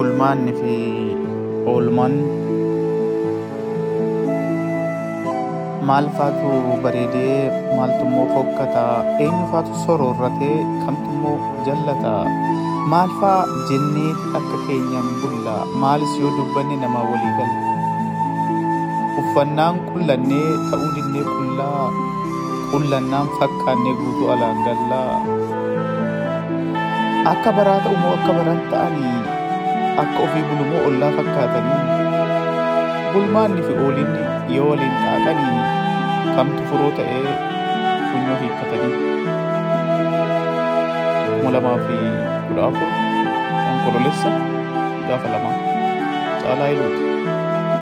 bulmaanni fi oolmaan maal faatu bareedee maaltummoo fokkataa eenyu faatu soroorratee kamtummoo jallataa maal faa jennee akka keenyaan bullaa maalis yoo dubbanne namaa walii gala uffannaan qullannee ta'uu dinnee qullaa qullannaan fakkaannee guutuu alaan gallaa akka baraa ta'umoo akka baran ta'anii akka ofii bulumoo ollaa fakkaatanii bulmaanni fi oolinni yoo waliin xaaxanii kamtu furoo ta'ee funyoo hiikkatanii kuma lamaa fi kudha afur onkoloolessa gaafa lamaa caalaa iluuti.